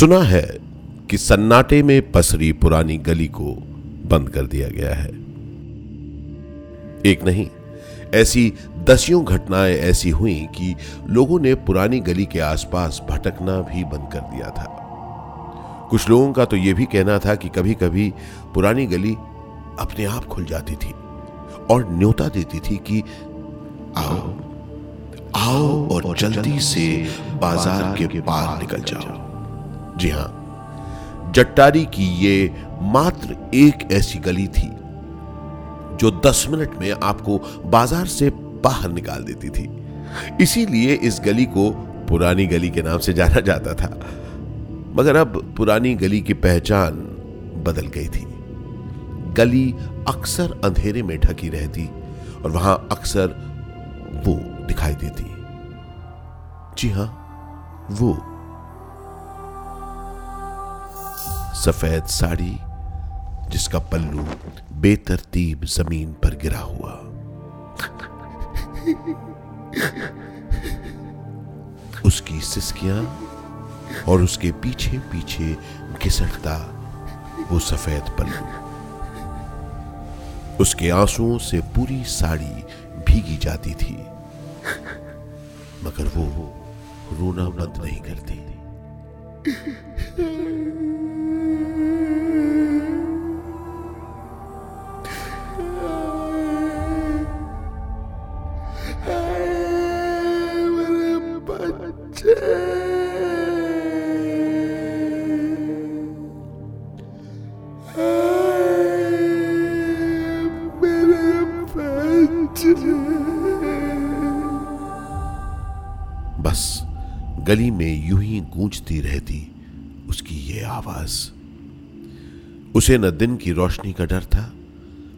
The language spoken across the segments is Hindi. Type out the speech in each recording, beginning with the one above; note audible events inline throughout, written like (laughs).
सुना है कि सन्नाटे में पसरी पुरानी गली को बंद कर दिया गया है। एक नहीं, ऐसी दसियों घटनाएँ ऐसी हुई कि लोगों ने पुरानी गली के आसपास भटकना भी बंद कर दिया था। कुछ लोगों का तो यह भी कहना था कि कभी कभी पुरानी गली अपने आप खुल जाती थी और न्योता देती थी कि आओ आओ और जल्दी से बाज़ार के पार निकल जाओ। जी हाँ, जट्टारी की ये मात्र एक ऐसी गली थी, जो दस मिनट में आपको बाज़ार से बाहर निकाल देती थी। इसीलिए इस गली को पुरानी गली के नाम से जाना जाता था। मगर अब पुरानी गली की पहचान बदल गई थी। गली अक्सर अंधेरे में ढकी रहती और वहाँ अक्सर वो दिखाई देती। जी हाँ, वो सफ़ेद साड़ी, जिसका पल्लू बेतरतीब ज़मीन पर गिरा हुआ। उसकी सिस्कियाँ और उसके पीछे पीछे घिसटता वो सफ़ेद पल्लू। उसके आंसुओं से पूरी साड़ी भीगी जाती थी, मगर वो रोना बंद नहीं करती। बस गली में यूँ ही गूंजती रहती उसकी ये आवाज़। उसे न दिन की रोशनी का डर था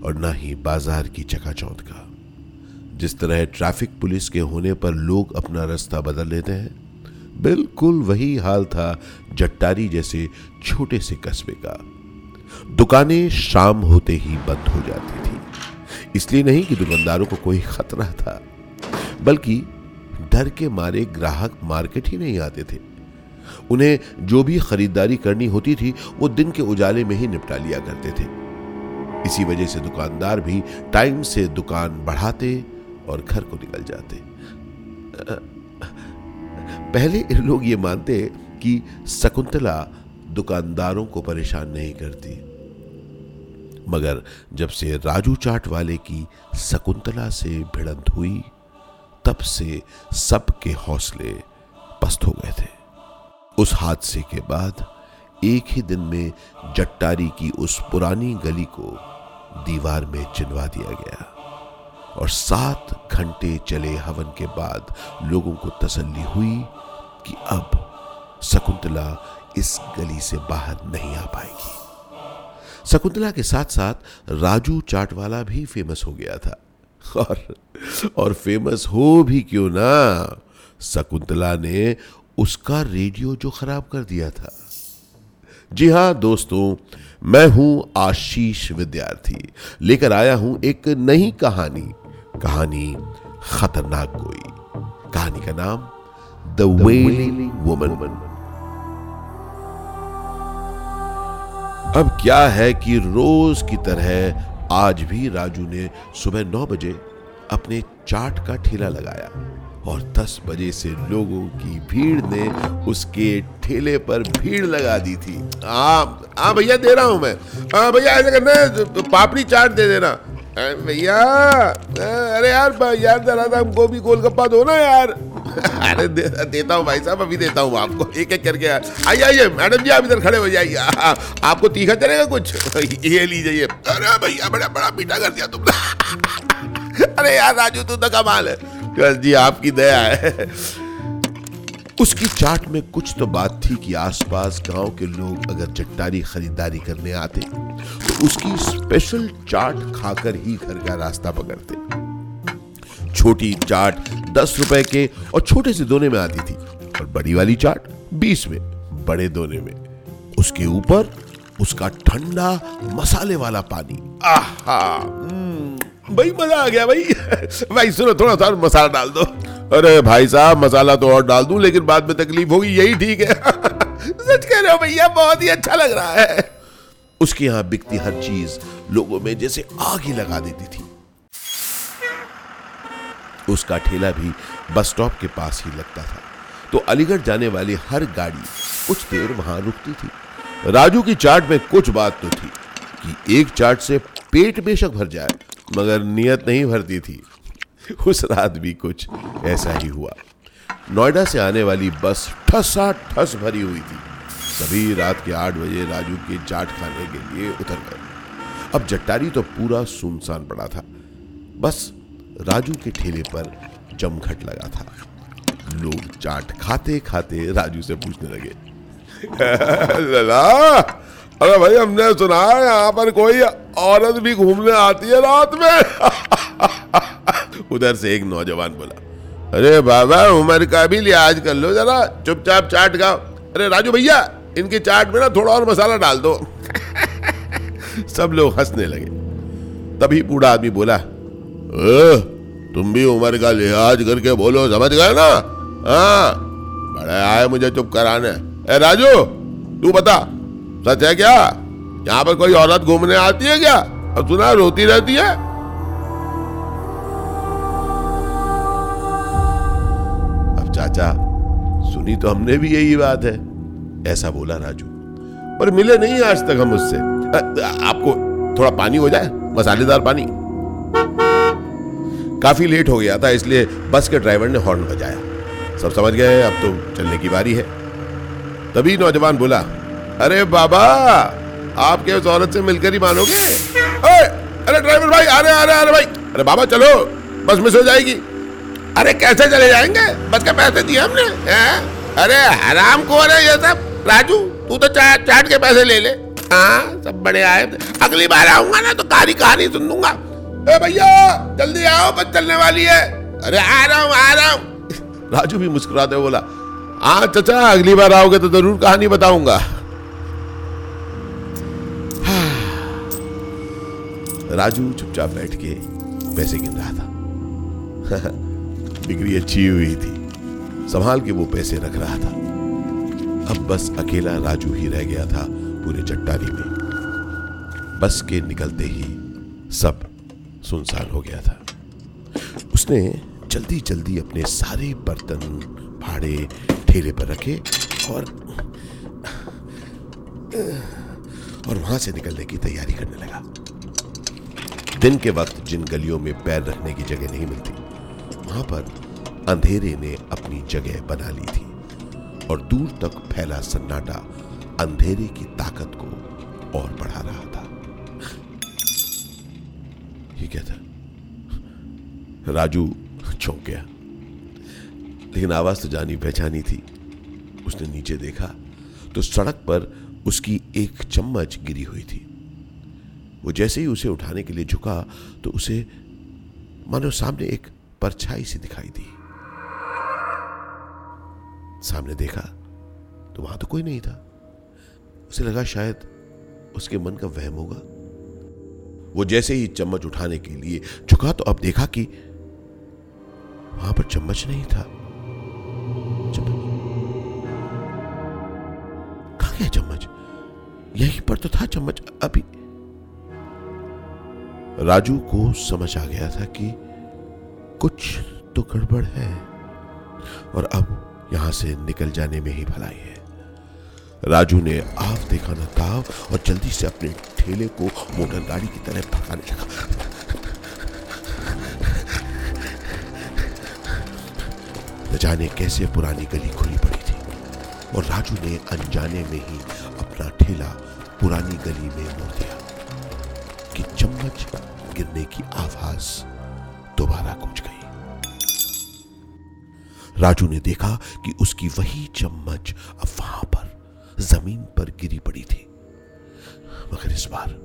और न ही बाज़ार की चकाचौंध का। जिस तरह ट्रैफ़िक पुलिस के होने पर लोग अपना रास्ता बदल लेते हैं बिल्कुल वही हाल था जट्टारी जैसे छोटे से कस्बे का। दुकानें शाम होते ही बंद हो जाती थी। इसलिए नहीं कि दुकानदारों को कोई खतरा था, बल्कि डर के मारे ग्राहक मार्केट ही नहीं आते थे। उन्हें जो भी खरीदारी करनी होती थी, वो दिन के उजाले में ही निपटा लिया करते थे। इसी वजह से दुकानदार भी टाइम से दुकान बढ़ाते और घर को निकल जाते। पहले लोग ये मानते कि शकुंतला दुकानदारों को परेशान नहीं करती। मगर जब से राजू चाट वाले की शकुंतला से भिड़ंत हुई, तब से सबके हौसले पस्त हो गए थे। उस हादसे के बाद एक ही दिन में जट्टारी की उस पुरानी गली को दीवार में चिनवा दिया गया और सात घंटे चले हवन के बाद लोगों को तसल्ली हुई कि अब शकुंतला इस गली से बाहर नहीं आ पाएगी। शकुंतला के साथ साथ राजू चाटवाला भी फ़ेमस हो गया था। और और फ़ेमस हो भी क्यों ना? शकुंतला ने उसका रेडियो जो खराब कर दिया था। जी हाँ, दोस्तों, मैं हूँ आशीष विद्यार्थी। लेकर आया हूँ एक नई कहानी। कहानी खतरनाक कोई। कहानी का नाम द वेलिंग वुमन अब क्या है कि रोज की तरह आज भी राजू ने सुबह नौ बजे अपने चाट का ठेला लगाया और दस बजे से लोगों की भीड़ ने उसके ठेले पर भीड़ लगा दी थी। हाँ हाँ भैया दे रहा हूँ मैं। हाँ भैया ऐसा करना पापड़ी चाट दे देना। भैया अरे यार यार जरा सा हमको भी गोलगप्पा दो ना यार। (laughs) अरे दे, देता हूँ भाई साहब अभी देता हूँ आपको। एक एक करके आइए आइए मैडम जी आप इधर खड़े हो जाइए। (laughs) आपको तीखा चलेगा कुछ? (laughs) ये लीजिए अरे भैया बड़ा बड़ा मीठा कर दिया तुमने। अरे यार राजू तू तो कमाल है। बस जी आपकी दया है। उसकी चाट में कुछ तो बात थी कि आसपास गाँव के लोग अगर चट्टारी खरीदारी करने आते तो उसकी स्पेशल चाट खाकर ही घर का रास्ता पकड़ते। छोटी चाट दस रुपए के और छोटे से दोने में आती थी और बड़ी वाली चाट बीस में बड़े दोने में। उसके ऊपर उसका ठंडा मसाले वाला पानी। आहा! हम्म, भाई मज़ा आ गया भाई। (laughs) भाई सुनो थोड़ा सा मसाला डाल दो। अरे भाई साहब मसाला तो और डाल दूँ लेकिन बाद में तकलीफ़ होगी यही ठीक है। (laughs) सच कह रहे हो भैया बहुत ही अच्छा लग रहा है। उसके यहाँ बिकती हर चीज़ लोगों में जैसे आग ही लगा देती थी। उसका ठेला भी बस स्टॉप के पास ही लगता था। तो अलीगढ़ जाने वाली हर गाड़ी कुछ देर वहाँ रुकती थी। राजू की चाट में कुछ बात तो थी कि एक चाट से पेट बेशक भर जाए, मगर नियत नहीं भरती थी। उस रात भी कुछ ऐसा ही हुआ। नोएडा से आने वाली बस ठसा ठस भरी हुई थी। सभी रात के आठ बजे राजू के चाट खाने के लिए उतर गए। अब जट्टारी तो पूरा सुनसान पड़ा था। बस राजू के ठेले पर जमघट लगा था। लोग चाट खाते खाते राजू से पूछने लगे। अरे भाई, हमने सुना है, यहाँ पर कोई औरत भी घूमने आती है रात में। उधर से एक नौजवान बोला, अरे बाबा, उम्र का भी लिहाज कर लो जरा, चुपचाप चाट खाओ। अरे राजू भैया, इनकी चाट में ना थोड़ा और मसाला डाल दो। सब लोग हंसने लगे। तभी बूढ़ा आदमी बोला तुम भी उम्र का लिहाज करके बोलो, समझ गए ना? हाँ। बड़े आए मुझे चुप कराने। ए, राजू, तू बता, सच है क्या? यहाँ पर कोई औरत घूमने आती है क्या? और सुना, रोती रहती है? अब चाचा, सुनी तो हमने भी यही बात है। ऐसा बोला, राजू। पर मिले नहीं आज तक हम उससे। आपको थोड़ा पानी हो जाए? मसालेदार पानी। काफ़ी लेट हो गया था इसलिए बस के ड्राइवर ने हॉर्न बजाया। सब समझ गए अब तो चलने की बारी है। तभी नौजवान बोला अरे बाबा आपके उस औरत से मिलकर ही मानोगे? अरे ड्राइवर भाई रहे आ रहे भाई। अरे बाबा चलो बस मिस हो जाएगी। अरे कैसे चले जाएँगे? बस के पैसे दिए हमने है? अरे हराम को अरे ये सब। राजू तू तो चा, चाट के पैसे ले ले। हाँ सब बड़े आए अगली बार आऊँगा ना तो कारी कहानी सुन दूँगा। ए भैया, जल्दी आओ, बस चलने वाली है। अरे आ रहा हूँ, आ रहा हूँ। राजू भी मुस्कुराते बोला हाँ चचा, अगली बार आओगे तो ज़रूर कहानी बताऊँगा। (sighs) राजू चुपचाप बैठ के पैसे गिन रहा था। (laughs) डिग्री अच्छी हुई थी। संभाल के वो पैसे रख रहा था। अब बस अकेला राजू ही रह गया था पूरे चट्टारी में। बस के निकलते ही सब सुनसान हो गया था। उसने जल्दी जल्दी अपने सारे बर्तन, फाड़े, ठेले पर रखे और और वहाँ से निकलने की तैयारी करने लगा। दिन के वक्त जिन गलियों में पैर रखने की जगह नहीं मिलती, वहाँ पर अंधेरे ने अपनी जगह बना ली थी और दूर तक फैला सन्नाटा अंधेरे की ताकत को और बढ़ा रहा क्या था राजू चौंक गया। लेकिन आवाज़ तो जानी पहचानी थी। उसने नीचे देखा तो सड़क पर उसकी एक चम्मच गिरी हुई थी। वो जैसे ही उसे उठाने के लिए झुका तो उसे, मानो सामने एक परछाई सी दिखाई दी। सामने देखा तो वहाँ तो कोई नहीं था। उसे लगा शायद उसके मन का वहम होगा। वो जैसे ही चम्मच उठाने के लिए झुका तो अब देखा कि वहाँ पर चम्मच नहीं था। कहा गया चम्मच? यहीं पर तो था चम्मच, अभी। राजू को समझ आ गया था कि कुछ तो गड़बड़ है और अब यहाँ से निकल जाने में ही भलाई है। राजू ने आव देखा न ताव और जल्दी से अपने ठेले को मोटर गाड़ी की तरह भगाने लगा। न जाने कैसे पुरानी गली खुली पड़ी थी। और राजू ने अनजाने में ही अपना ठेला पुरानी गली में मोड़ दिया कि चम्मच गिरने की आवाज़ दोबारा गूंज गई। राजू ने देखा कि उसकी वही चम्मच अब वहाँ ज़मीन पर गिरी पड़ी थी। मगर इस बार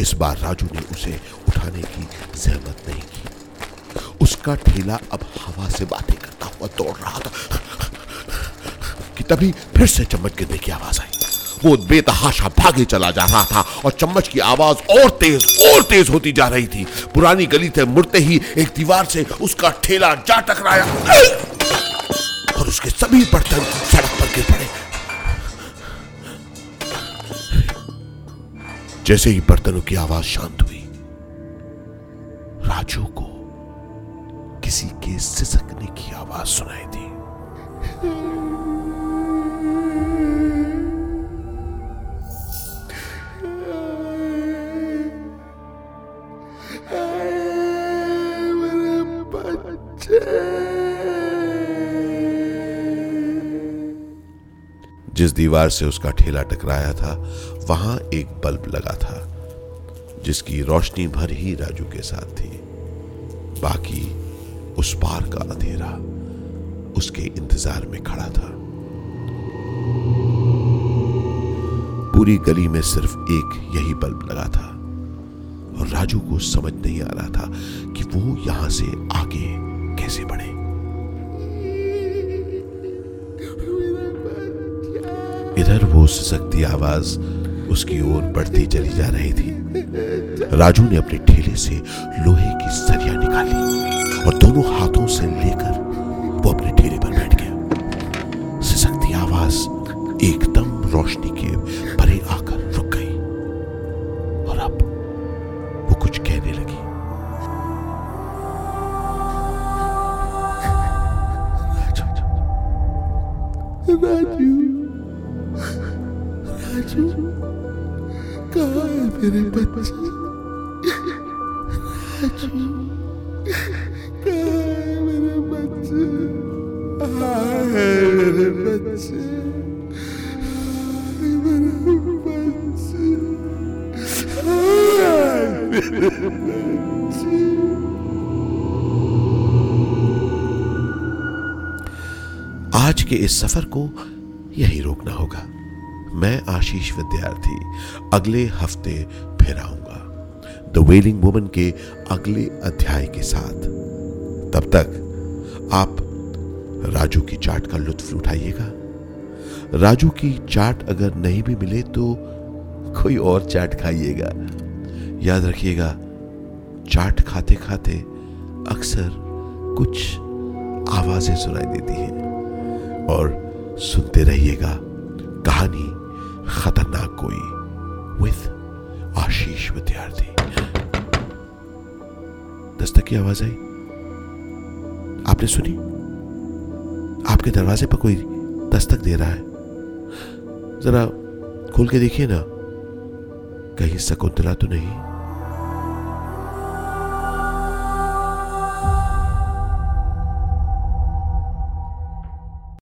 इस बार राजू ने उसे उठाने की जहमत नहीं की। उसका ठेला अब हवा से बातें करता हुआ दौड़ रहा था, कि तभी फिर से चम्मच गिरने की आवाज़ आई। वो बेतहाशा भागे चला जा रहा था और चम्मच की आवाज़ और तेज और तेज होती जा रही थी। पुरानी गली से मुड़ते ही एक दीवार से उसका ठेला जा टकराया और उसके सभी बर्तन सड़क पर गिर पड़े। जैसे ही बर्तनों की आवाज़ शांत हुई, राजू को किसी के सिसकने की आवाज़ सुनाई दी। जिस दीवार से उसका ठेला टकराया था, वहाँ एक बल्ब लगा था, जिसकी रोशनी भर ही राजू के साथ थी। बाकी उस पार का अंधेरा उसके इंतज़ार में खड़ा था। पूरी गली में सिर्फ़ एक यही बल्ब लगा था, और राजू को समझ नहीं आ रहा था कि वो यहाँ से आगे कैसे बढ़े। इधर वो सशक्ति आवाज़ उसकी ओर बढ़ती चली जा रही थी। राजू ने अपने ठेले से लोहे की सरिया निकाली और दोनों हाथों से लेकर वो अपने ठेले पर बैठ गया। सशक्ति आवाज़ एकदम रोशनी के परे आकर रुक गई और अब वो कुछ कहने लगी। राजू है मेरे बच्चे। राजू है मेरे बच्चे। है मेरे बच्चे। मेरे बच्चे। आज के इस सफ़र को यही रोकना होगा। मैं आशीष विद्यार्थी, अगले हफ़्ते फिर आऊँगा। द वेलिंग वुमन के अगले अध्याय के साथ। तब तक आप राजू की चाट का लुत्फ उठाइएगा। राजू की चाट अगर नहीं भी मिले तो कोई और चाट खाइएगा। याद रखिएगा, चाट खाते खाते अक्सर कुछ आवाज़ें सुनाई देती हैं। और सुनते रहिएगा कहानी खतरनाक कोई। विद आशीष विद्यार्थी। दस्तक की आवाज़ आई। आपने सुनी? आपके दरवाजे पर कोई दस्तक दे रहा है? जरा खोल के देखिए ना। कहीं शकुंतला तो नहीं?